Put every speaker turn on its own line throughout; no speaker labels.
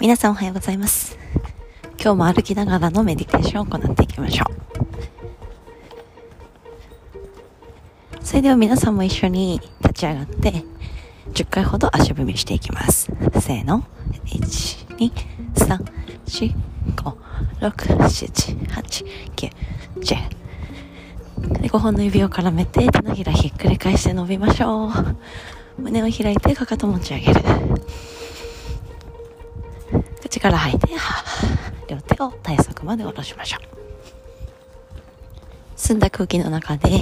皆さんおはようございます。今日も歩きながらのメディテーションを行っていきましょう。それでは皆さんも一緒に立ち上がって10回ほど足踏みしていきます。せーの。1 2 3 4 5 6 7 8 9 10で5本の指を絡めて手のひらひっくり返して伸びましょう。胸を開いてかかと持ち上げる。口から吐いて、両手を体側まで下ろしましょう。澄んだ空気の中で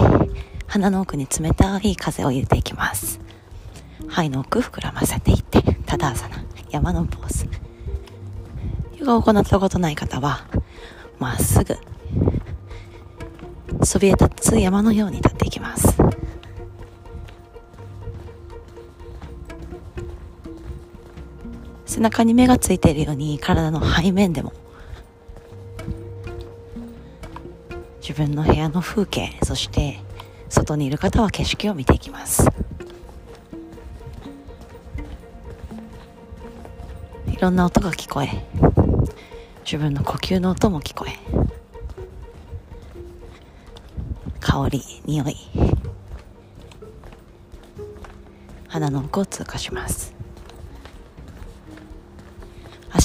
鼻の奥に冷たい風を入れていきます。肺の奥膨らませていって、ただ朝な山のポーズ。ヨガを行ったことない方は、まっすぐ、そびえ立つ山のように立っていきます。背中に目がついているように体の背面でも自分の部屋の風景そして外にいる方は景色を見ていきます。いろんな音が聞こえ自分の呼吸の音も聞こえ香り匂い鼻の奥を通過します。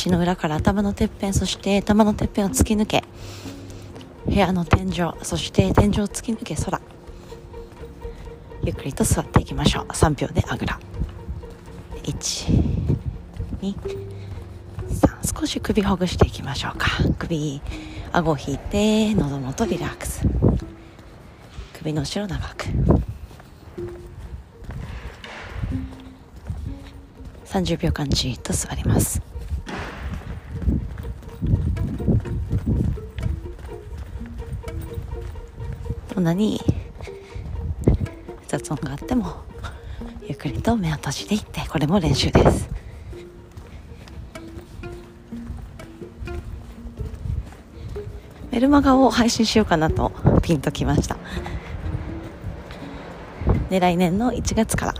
足の裏から頭のてっぺんそして頭のてっぺんを突き抜け部屋の天井そして天井を突き抜け空。ゆっくりと座っていきましょう。3秒であぐら。123少し首ほぐしていきましょうか。首顎を引いて喉元リラックス。首の後ろ長く。30秒間じっと座ります。どんなに雑音があってもゆっくりと目を閉じていってこれも練習です。メルマガを配信しようかなとピンときました。で来年の1月から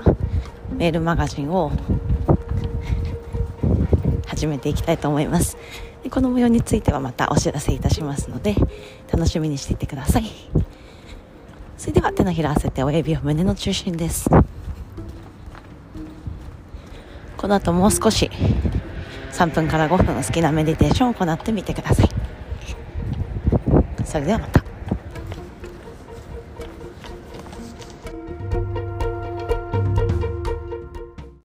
メールマガジンを始めていきたいと思います。でこの模様についてはまたお知らせいたしますので楽しみにしていてください。それでは手のひら合わせて親指を胸の中心です。この後もう少し3分から5分好きなメディテーションを行ってみてください。それではまた。